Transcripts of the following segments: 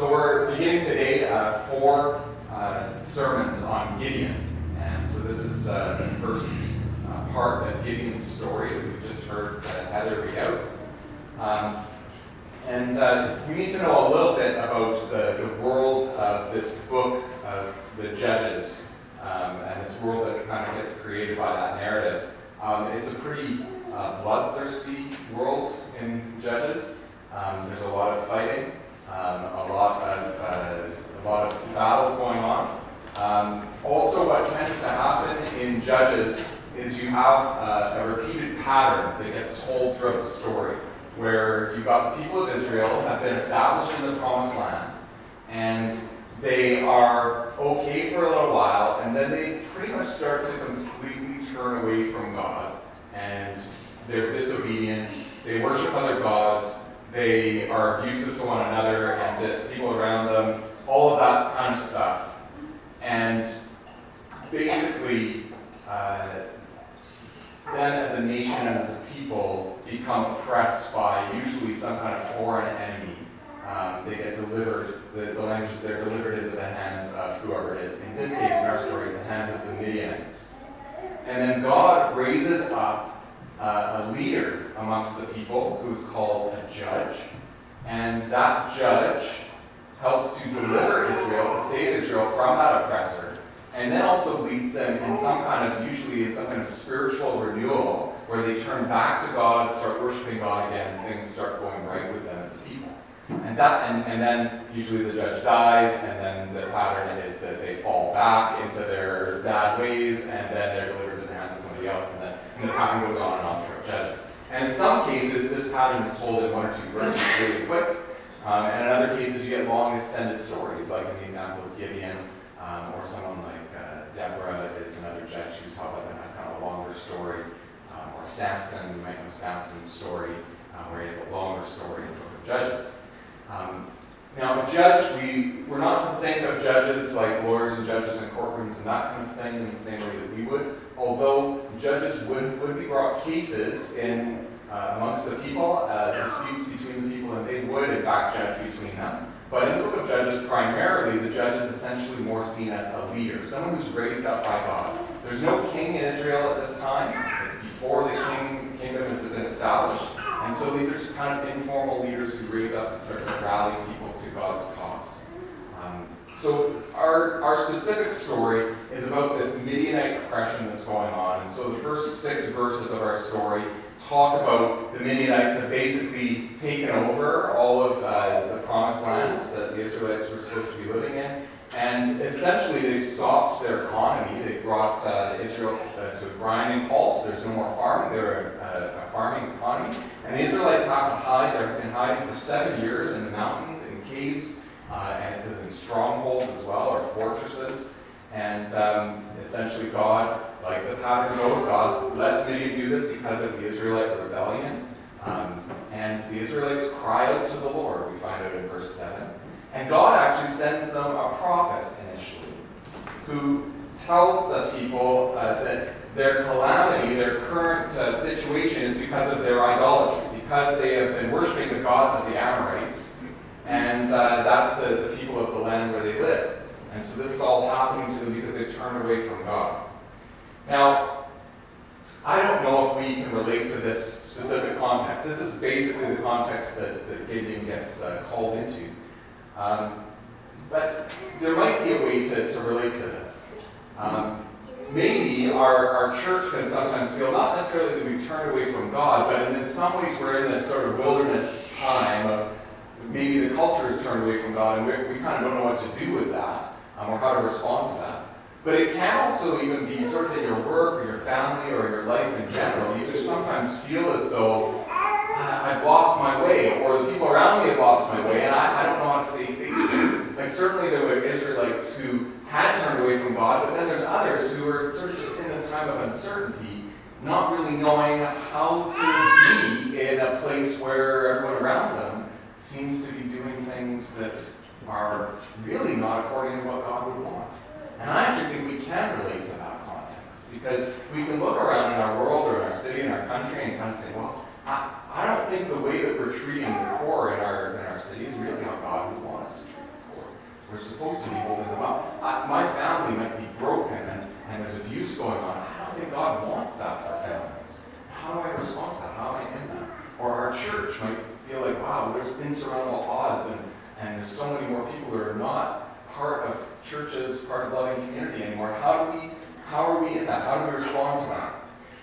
So we're beginning today uh, four uh, sermons on Gideon. And so this is uh, the first uh, part of Gideon's story that we just heard uh, Heather read out. Um, and uh, we need to know a little bit about the, the world of this book of the Judges um, and this world that kind of gets created by that narrative. Um, it's a pretty uh, bloodthirsty world in Judges. Um, there's a lot of fighting, um, a lot of uh, a lot of battles going on. Um, also, what tends to happen in Judges is you have uh, a repeated pattern that gets told throughout the story, where you've got the people of Israel have been established in the Promised Land, and they are okay for a little while, and then they pretty much start to completely turn away from God, and they're disobedient. They worship other gods. They are abusive to one another and to people around them. All of that kind of stuff. And basically, uh, then as a nation and as a people become oppressed by usually some kind of foreign enemy. Um, they get delivered, the, the languages they're delivered into the hands of whoever it is. In this case, in our story, it's the hands of the Midianites. And then God raises up uh, a leader amongst the people who's called a judge. And that judge helps to deliver Israel, to save Israel from that oppressor, and then also leads them in some kind of, usually in some kind of spiritual renewal, where they turn back to God, start worshiping God again, and things start going right with them as a people. And that, and, and then usually the judge dies, and then the pattern is that they fall back into their bad ways, and then they're delivered to the hands of somebody else, and then the pattern goes on and on throughout Judges. And in some cases, this pattern is told in one or two verses really quick. Um, and in other cases, you get long extended stories, like in the example of Gideon, um, or someone like uh, Deborah is another judge who's held up and has kind of a longer story. Um, or Samson, you might know Samson's story, uh, where he has a longer story in the book of Judges. Um, now, a judge, we, we're not to think of judges like lawyers and judges and courtrooms and that kind of thing in the same way that we would, although judges would, would be brought cases in uh, amongst the people, uh, disputes between the people, and they would, in fact, judge between them. But in the book of Judges, primarily, the judge is essentially more seen as a leader, someone who's raised up by God. There's no king in Israel at this time. It's before the king, kingdom has been established. And so these are kind of informal leaders who raise up and start to rally people to God's cause. Um, so our, our specific story is about this Midianite oppression that's going on. And so the first six verses of our story talk about the Midianites have basically taken over all of uh, the promised lands that the Israelites were supposed to be living in. And essentially, they've stopped their economy. They brought uh, Israel uh, to a grinding halt. There's no more farming. They're a, a, farming economy. And the Israelites have to hide. They've been hiding for seven years in the mountains, in caves, uh, and it says in strongholds as well, or fortresses. And um, essentially, God, like the pattern goes, God lets Midian do this because of the Israelite rebellion. Um, and the Israelites cry out to the Lord, we find out in verse 7. And God actually sends them a prophet initially who tells the people uh, that their calamity, their current uh, situation is because of their idolatry, because they have been worshiping the gods of the Amorites, and uh, that's the, the people of the land where they live. And so this is all happening to them because they've turned away from God. Now, I don't know if we can relate to this specific context. This is basically the context that, that Gideon gets uh, called into. Um, but there might be a way to, to relate to this. Um, maybe our, our church can sometimes feel not necessarily that we've turned away from God, but in, in some ways we're in this sort of wilderness time of maybe the culture has turned away from God and we, we kind of don't know what to do with that um, or how to respond to that. But it can also even be sort of in your work or your family or your life in general. You can sometimes feel as though I've lost my way, or the people around me have lost my way, and I, I don't know how to stay faithful. Like certainly there were Israelites who had turned away from God, but then there's others who are sort of just in this time of uncertainty, not really knowing how to be in a place where everyone around them seems to be doing things that are really not according to what God would want. And I actually think we can relate to that context because we can look around in our world or in our city, in our country, and kind of say, well, I, I don't think the way that we're treating the poor in our, in our city is really how God would want us to treat the poor. We're supposed to be holding them up. I, my family might be broken and, and there's abuse going on. I don't think God wants that for families. How do I respond to that? How do I end that? Or our church might feel like, wow, there's insurmountable odds and, and there's so many more people who are not part of churches, part of loving community anymore. How do we how are we in that? How do we respond to that?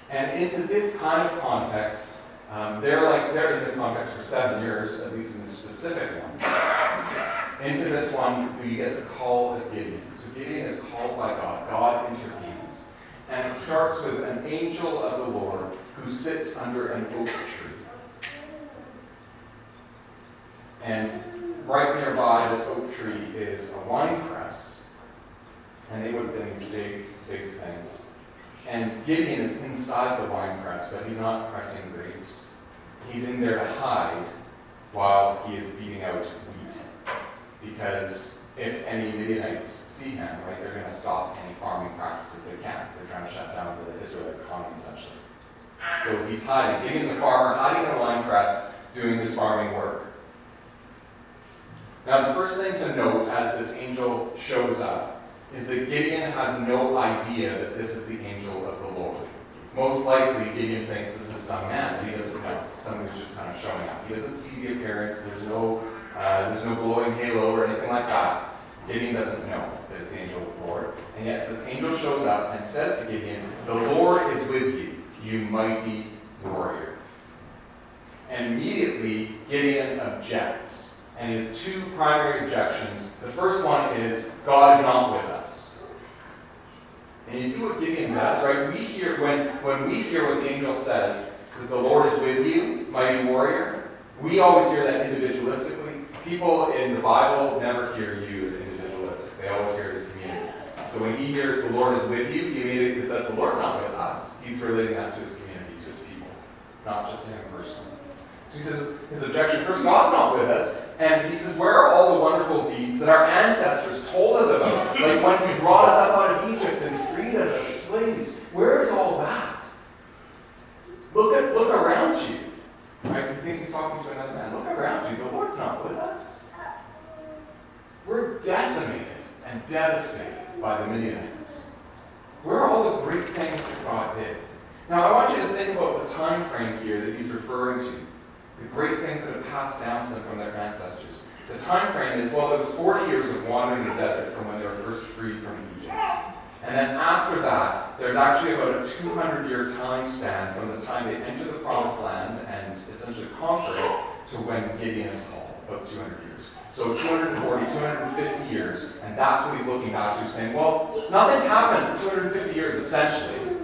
And into this kind of context, um, they're like they're in this context for seven years, at least in this specific one. Into this one, we get the call of Gideon. So Gideon is called by God. God intervenes. And it starts with an angel of the Lord who sits under an oak tree. And right nearby this oak tree is a wine press. And they would have been these big, big things. And Gideon is inside the wine press, but he's not pressing grapes. He's in there to hide while he is beating out wheat. Because if any Midianites see him, right, they're going to stop any farming practices they can. They're trying to shut down the Israelite economy, essentially. So he's hiding. Gideon's a farmer, hiding in a wine press, doing his farming work. Now, the first thing to note as this angel shows up is that Gideon has no idea that this is the angel of the Lord. Most likely, Gideon thinks this is some man, he doesn't know. Someone who's just kind of showing up. He doesn't see the appearance. There's no, uh, there's no glowing halo or anything like that. Gideon doesn't know that it's the angel of the Lord. And yet, this angel shows up and says to Gideon, The Lord is with you, you mighty warrior. And immediately, Gideon objects and has two primary objections. The first one is God is not with us. And you see what Gideon does, right? We hear when when we hear what the angel says, says the Lord is with you, mighty warrior. We always hear that individualistically. People in the Bible never hear you as individualistic. They always hear it as community. So when he hears the Lord is with you, he immediately says the Lord's not with us. He's relating that to his community, to his people, not just to him personally. So he says his objection first, God's not with us. And he says, Where are all the wonderful deeds that our ancestors told us about? Like when he brought us up out of Egypt and freed us as slaves. Where is all that? Look at look around you. Right? He thinks he's talking to another man. Look around you. The Lord's not with us. We're decimated and devastated by the Midianites. Where are all the great things that God did? Now I want you to think about the time frame here that he's referring to the great things that have passed down to them from their ancestors. The time frame is, well, it was 40 years of wandering the desert from when they were first freed from Egypt. And then after that, there's actually about a 200 year time span from the time they enter the promised land and essentially conquer it to when Gideon is called, about 200 years. So 240, 250 years, and that's what he's looking back to, saying, well, nothing's happened for 250 years, essentially.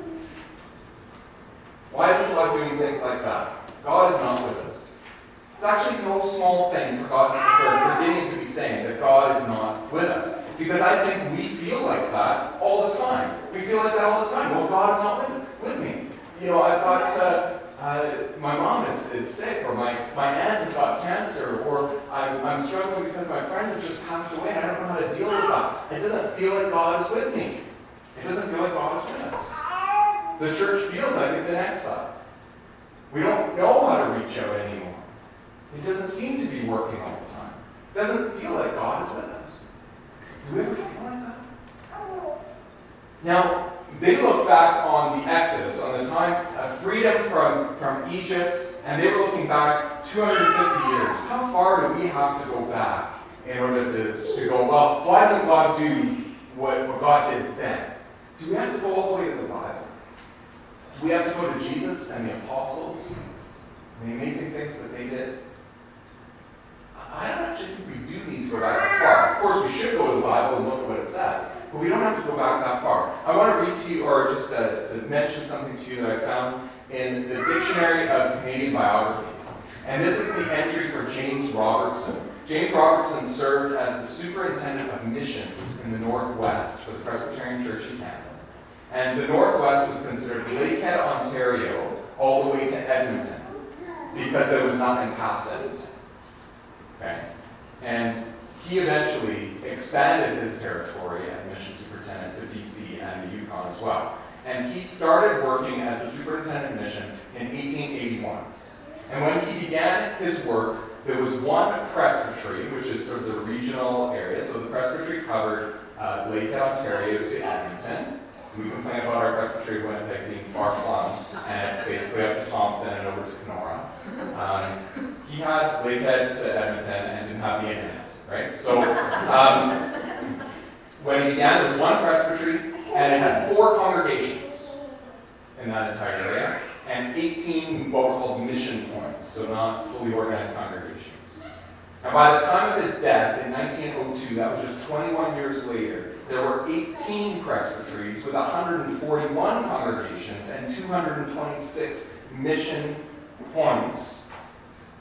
Why isn't God doing things like that? God is not with us. It's actually no small thing for God to, for Gideon to be saying that God is not with us. Because I think we feel like that all the time. We feel like that all the time. Well, God is not with, with me. You know, I've got, uh, uh, my mom is, is sick, or my, my aunt has got cancer, or I'm, I'm struggling because my friend has just passed away and I don't know how to deal with that. It doesn't feel like God is with me. It doesn't feel like God is with us. The church feels like it's in exile. We don't know how to reach out anymore. It doesn't seem to be working all the time. It doesn't feel like God is with us. Do we ever feel like that? Now, they look back on the Exodus, on the time of freedom from, from Egypt, and they were looking back 250 years. How far do we have to go back in order to, to go, well, why doesn't God do what, what God did then? Do we have to go all the way to the Bible? Do we have to go to Jesus and the apostles and the amazing things that they did? I don't actually think we do need to go back that far. Of course, we should go to the Bible and look at what it says, but we don't have to go back that far. I want to read to you, or just uh, to mention something to you that I found in the Dictionary of Canadian Biography. And this is the entry for James Robertson. James Robertson served as the superintendent of missions in the Northwest for the Presbyterian Church in Canada. And the Northwest was considered Lakehead, Ontario, all the way to Edmonton, because there was nothing past Edmonton. Okay? And he eventually expanded his territory as mission superintendent to BC and the Yukon as well. And he started working as a superintendent mission in 1881. And when he began his work, there was one presbytery, which is sort of the regional area. So the presbytery covered uh, Lakehead, Ontario to Edmonton. We complain about our presbytery Winnipeg being far flung, and it's basically up to Thompson and over to Kenora. Um, he had Lakehead to Edmonton and didn't have the internet, right? So um, when he began, there was one presbytery, and it had four congregations in that entire area, and 18 what were called mission points, so not fully organized congregations. And by the time of his death in 1902, that was just 21 years later, there were 18 presbyteries with 141 congregations and 226 mission points.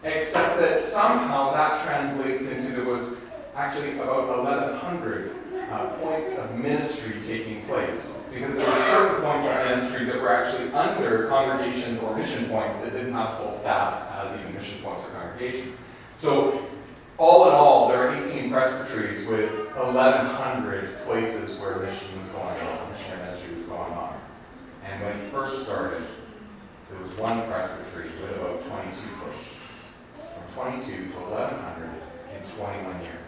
Except that somehow that translates into there was actually about 1,100 uh, points of ministry taking place. Because there were certain points of ministry that were actually under congregations or mission points that didn't have full staffs as even mission points or congregations. So all in all, there are 18 presbyteries with 1,100 places where mission was going on, missionary ministry was going on. And when he first started, there was one presbytery with about 22 places. From 22 to 1,100 in 21 years.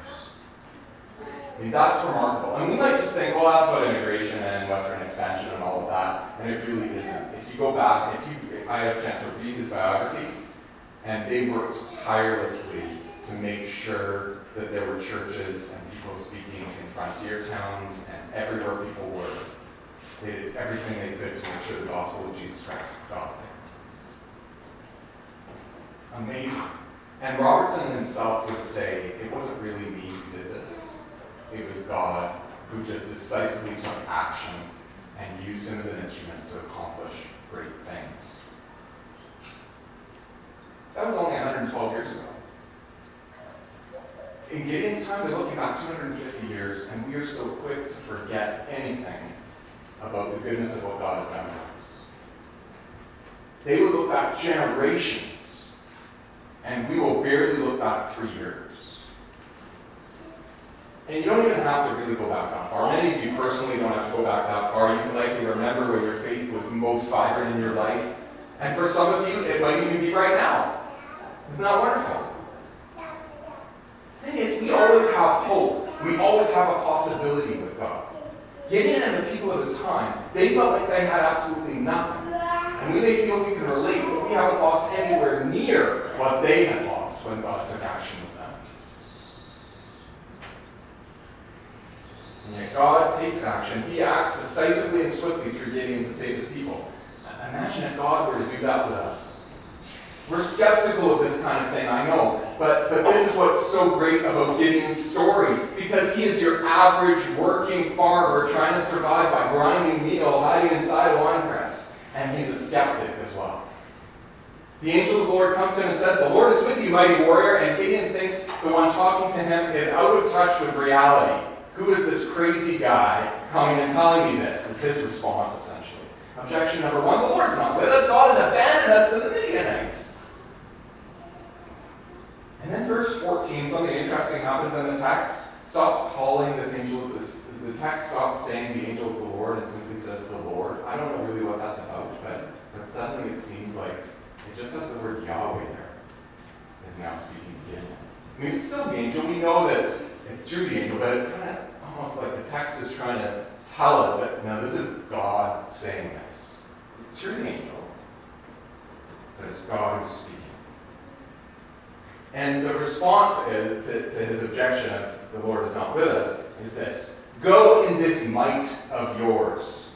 I mean, that's remarkable. I And we might just think, well, that's about immigration and Western expansion and all of that. And it really isn't. If you go back, if you, I had a chance to read his biography, and they worked tirelessly to make sure that there were churches and people speaking in frontier towns and everywhere people were. They did everything they could to make sure the gospel of Jesus Christ got there. Amazing. And Robertson himself would say it wasn't really me who did this. It was God who just decisively took action and used him as an instrument to accomplish great things. That was only 112 years ago. In Gideon's time, they're looking back 250 years, and we are so quick to forget anything about the goodness of what God has done for us. They would look back generations, back three years. And you don't even have to really go back that far. Many of you personally don't have to go back that far. You can likely remember when your faith was most vibrant in your life. And for some of you, it might even be right now. Isn't that wonderful? The thing is, we always have hope. We always have a possibility with God. Gideon and the people of his time, they felt like they had absolutely nothing. And we may feel we can relate, but we haven't lost anywhere near what they had lost when God took action with them. And yet God takes action. He acts decisively and swiftly through Gideon to save his people. Imagine if God were to do that with us. We're skeptical of this kind of thing, I know. But, but this is what's so great about Gideon's story. Because he is your average working farmer trying to survive by grinding meal, hiding inside a wine press. And he's a skeptic as well. The angel of the Lord comes to him and says, The Lord is with you, mighty warrior. And Gideon thinks the one talking to him is out of touch with reality. Who is this crazy guy coming and telling me this? It's his response, essentially. Objection number one the Lord's not with us. God has abandoned us to the Midianites. And then verse 14, something interesting happens in the text. Stops calling this angel, this, the text stops saying the angel of the Lord and simply says the Lord. I don't know really what that's about, but, but suddenly it seems like just has the word Yahweh there. Is now speaking again. I mean, it's still the angel. We know that it's through the angel, but it's kind of almost like the text is trying to tell us that now this is God saying this. It's through the angel, but it's God who's speaking. And the response is, to, to his objection of the Lord is not with us is this Go in this might of yours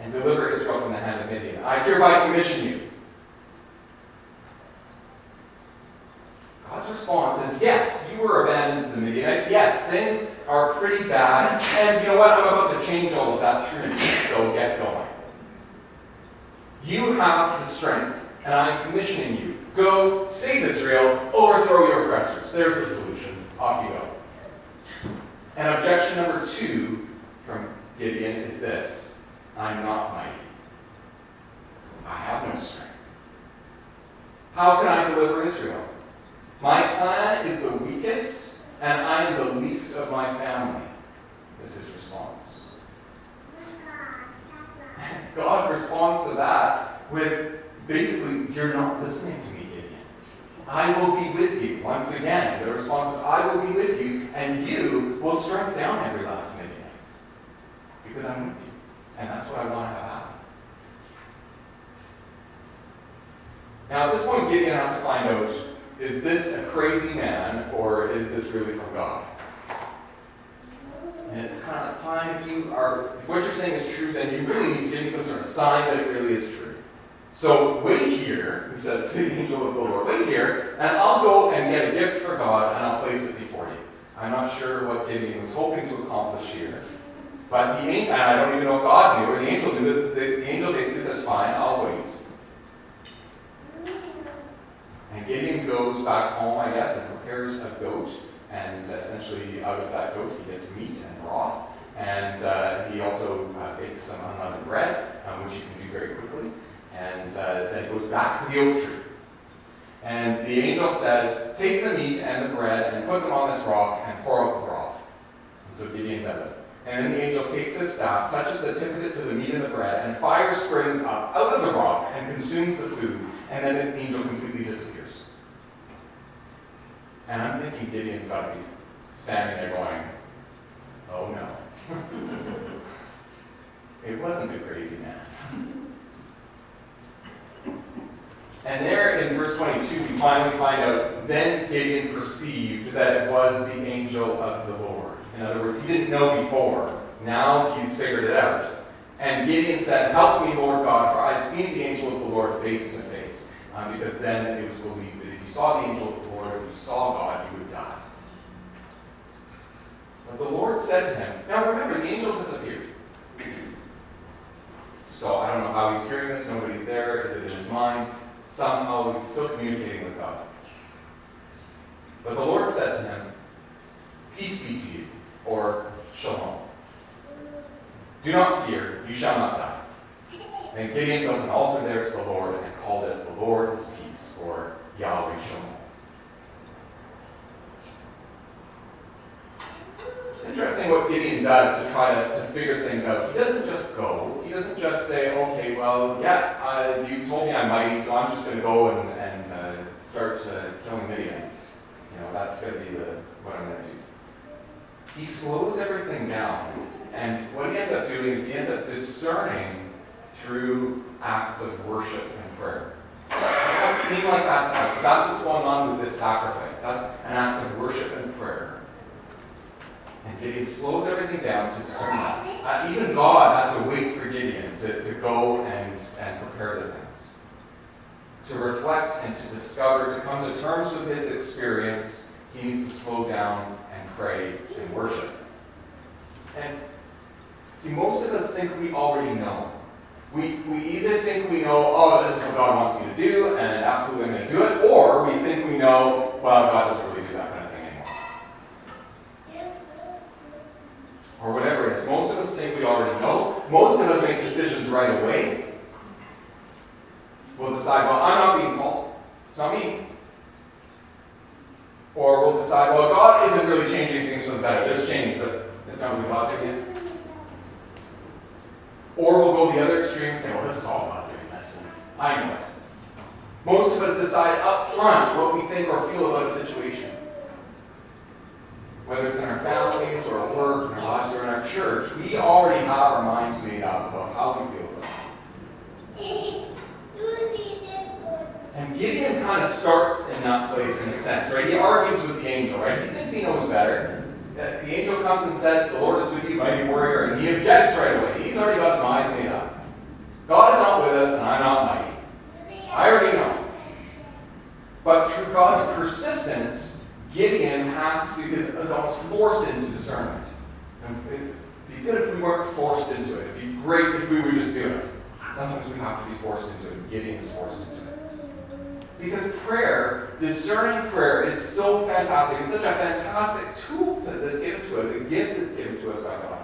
and deliver Israel from the hand of Midian. I hereby commission you. God's response is yes, you were abandoned to the Midianites. Yes, things are pretty bad. And you know what? I'm about to change all of that through you. So get going. You have the strength, and I'm commissioning you Go save Israel, overthrow your oppressors. There's the solution. Off you go. And objection number two from Gideon is this I'm not mighty. I have no strength. How can I deliver Israel? My clan is the weakest, and I am the least of my family, is his response. God responds to that with basically, You're not listening to me. Gideon. I will be with you. Once again, the response is, I will be with you, and you will strike down every last Midianite. Because I'm with you. And that's what I want to have happen. Now, at this point, Gideon has to find out is this a crazy man, or is this really from God? And it's kind of like, fine, if you are, if what you're saying is true, then you really need to give me some sort of sign that it really is true. So wait here, he says to the angel of the Lord, wait here, and I'll go and get a gift for God, and I'll place it before you. I'm not sure what Gideon was hoping to accomplish here. But the angel, and I don't even know if God knew, or the angel knew, but the, the angel basically says, fine, I'll wait. And Gideon goes back home, I guess, and prepares a goat. And essentially, out of that goat, he gets meat and broth. And uh, he also uh, bakes some unleavened bread, um, which you can do very quickly. And uh, then goes back to the oak tree. And the angel says, Take the meat and the bread and put them on this rock and pour out the broth. And so Gideon does it. And then the angel takes his staff, touches the tip of it to the meat and the bread, and fire springs up out of the rock and consumes the food. And then the angel completely disappears. And I'm thinking Gideon's got to be standing there going, oh no. it wasn't a crazy man. And there in verse 22, we finally find out, then Gideon perceived that it was the angel of the Lord. In other words, he didn't know before. Now he's figured it out. And Gideon said, Help me, Lord God, for I've seen the angel of the Lord face to face. Um, because then it was believed that if you saw the angel of the Lord, if you saw God, you would die. But the Lord said to him, Now remember, the angel disappeared. So I don't know how he's hearing this. Nobody's there. Is it in his mind? Somehow he's still communicating with God. But the Lord said to him, Peace be to you, or shalom. Do not fear, you shall not die. And Gideon built an altar there to the Lord and called it the Lord is peace, or Yahweh Shalom. It's interesting what Gideon does to try to, to figure things out. He doesn't just go. He doesn't just say, okay, well, yeah, uh, you told me I'm mighty, so I'm just going to go and, and uh, start uh, killing Midianites. You know, that's going to be the, what I'm going to do. He slows everything down. And what he ends up doing is he ends up discerning through acts of worship and prayer. It doesn't seem like that to us, but that's what's going on with this sacrifice. That's an act of worship and prayer. And Gideon slows everything down to discern that. Uh, even God has to wait for Gideon to, to go and, and prepare the things. To reflect and to discover, to come to terms with his experience, he needs to slow down pray and worship. And see, most of us think we already know. We, we either think we know, oh, this is what God wants me to do, and absolutely I'm going to do it, or we think we know, well, God doesn't really do that kind of thing anymore. Or whatever it is. Most of us think we already know. Most of us make decisions right away. We'll decide, well, I'm not being called. It's not me. Or we'll decide, well, God isn't really changing things for the better. There's change, but it's not really God doing it. Or we'll and say, well, this is all God doing this, and I know it. Most of us decide up front what we think or feel about a situation. Whether it's in our families or at work, in our lives, or in our church, we already have our minds made up about how we feel about it. And Gideon kind of starts in that place in a sense, right? He argues with the angel, right? He thinks he knows better. The angel comes and says, The Lord is with you, mighty warrior, and he objects right away. He's already got his mind made up. God is not with us, and I'm not mighty. I already know. But through God's persistence, Gideon has to is, is almost forced into discernment. And it'd be good if we weren't forced into it. It'd be great if we would just do it. Sometimes we have to be forced into it. Gideon's forced into it. Because prayer, discerning prayer, is so fantastic. It's such a fantastic tool that's given to us, a gift that's given to us by God.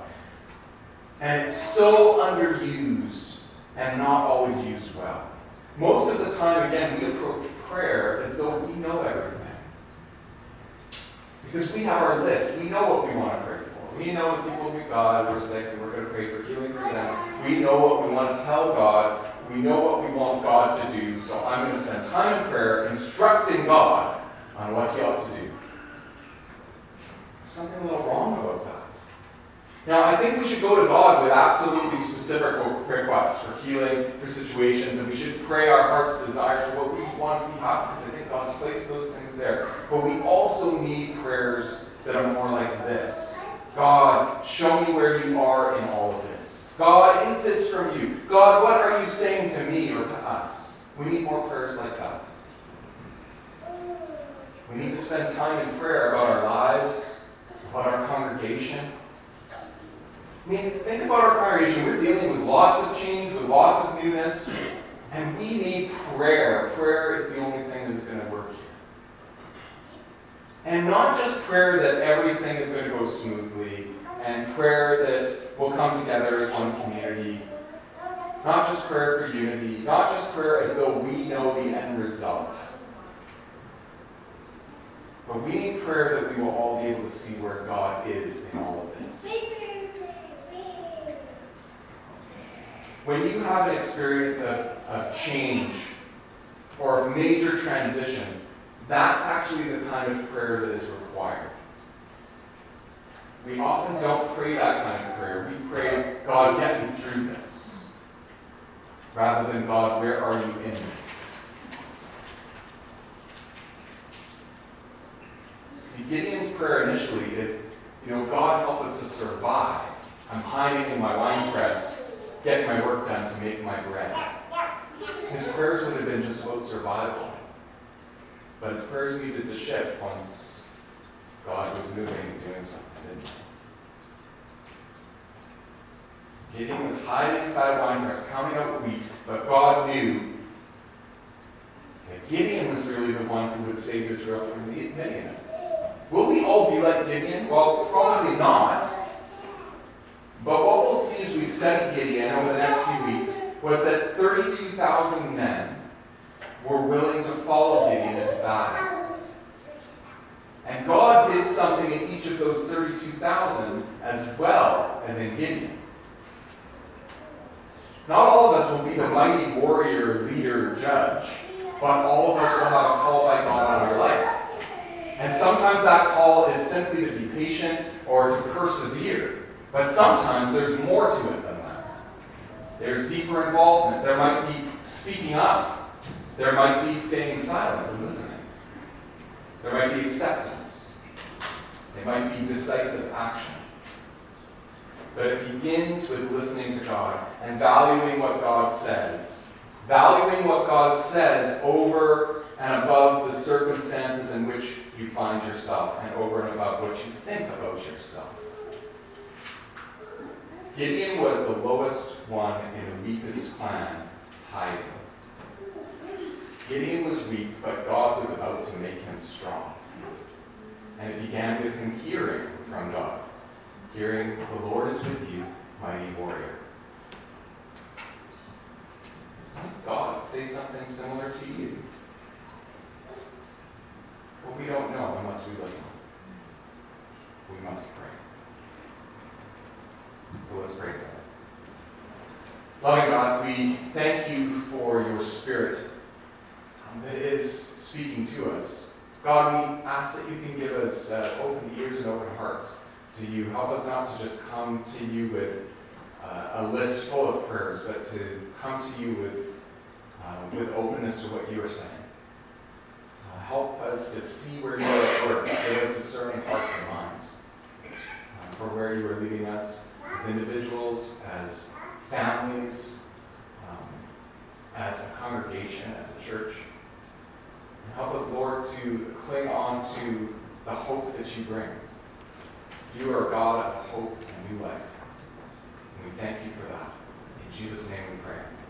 And it's so underused and not always used well. Most of the time, again, we approach prayer as though we know everything. Because we have our list. We know what we want to pray for. We know the people we've got, we're sick, and we're going to pray for healing for them. We know what we want to tell God. we know what we want God to do, so I'm going to spend time in prayer instructing God on what He ought to do. There's something a little wrong about that. Now, I think we should go to God with absolutely specific requests for healing, for situations, and we should pray our heart's desire for what we want to see happen, because I think God's placed those things there. But we also need prayers that are more like this God, show me where you are in all of this. God, is this from you? God, what are you saying to me or to us? We need more prayers like that. We need to spend time in prayer about our lives, about our congregation. I mean, think about our congregation. We're dealing with lots of change, with lots of newness, and we need prayer. Prayer is the only thing that's going to work here. And not just prayer that everything is going to go smoothly, and prayer that we'll come together as one community. Not just prayer for unity, not just prayer as though we know the end result. But we need prayer that we will all be able to see where God is in all of this. When you have an experience of, of change or of major transition, that's actually the kind of prayer that is required. We often don't pray that kind of prayer. We pray, God, get me through this. Rather than, God, where are you in this? See, Gideon's prayer initially is, you know, God, help us to survive. I'm hiding in my wine press getting my work done to make my bread. His prayers would have been just about survival. But his prayers needed to shift once God was moving and doing something, Gideon was hiding inside wine press, counting out wheat, but God knew that Gideon was really the one who would save Israel from the Midianites. Will we all be like Gideon? Well, probably not. But what we'll see as we study Gideon over the next few weeks was that 32,000 men were willing to follow Gideon into battle. And God did something in each of those 32,000 as well as in Gideon. Not all of us will be the mighty warrior, leader, judge, but all of us will have a call by God on our life. And sometimes that call is simply to be patient or to persevere. But sometimes there's more to it than that. There's deeper involvement. There might be speaking up. There might be staying silent and listening. There might be acceptance. It might be decisive action. But it begins with listening to God and valuing what God says. Valuing what God says over and above the circumstances in which you find yourself and over and above what you think about yourself. Gideon was the lowest one in the weakest clan, hiding. Gideon was weak, but God was about to make him strong. And it began with him hearing from God, hearing, The Lord is with you, mighty warrior. God say something similar to you? Well, we don't know unless we listen. We must pray. So let's pray. Loving God, we thank you for your Spirit um, that is speaking to us. God, we ask that you can give us uh, open ears and open hearts to you. Help us not to just come to you with uh, a list full of prayers, but to come to you with, uh, with openness to what you are saying. Uh, help us to see where you are at work. Give us discerning hearts and minds uh, for where you are leading us as individuals, as families, um, as a congregation, as a church. And help us, Lord, to cling on to the hope that you bring. You are a God of hope and new life. And we thank you for that. In Jesus' name we pray.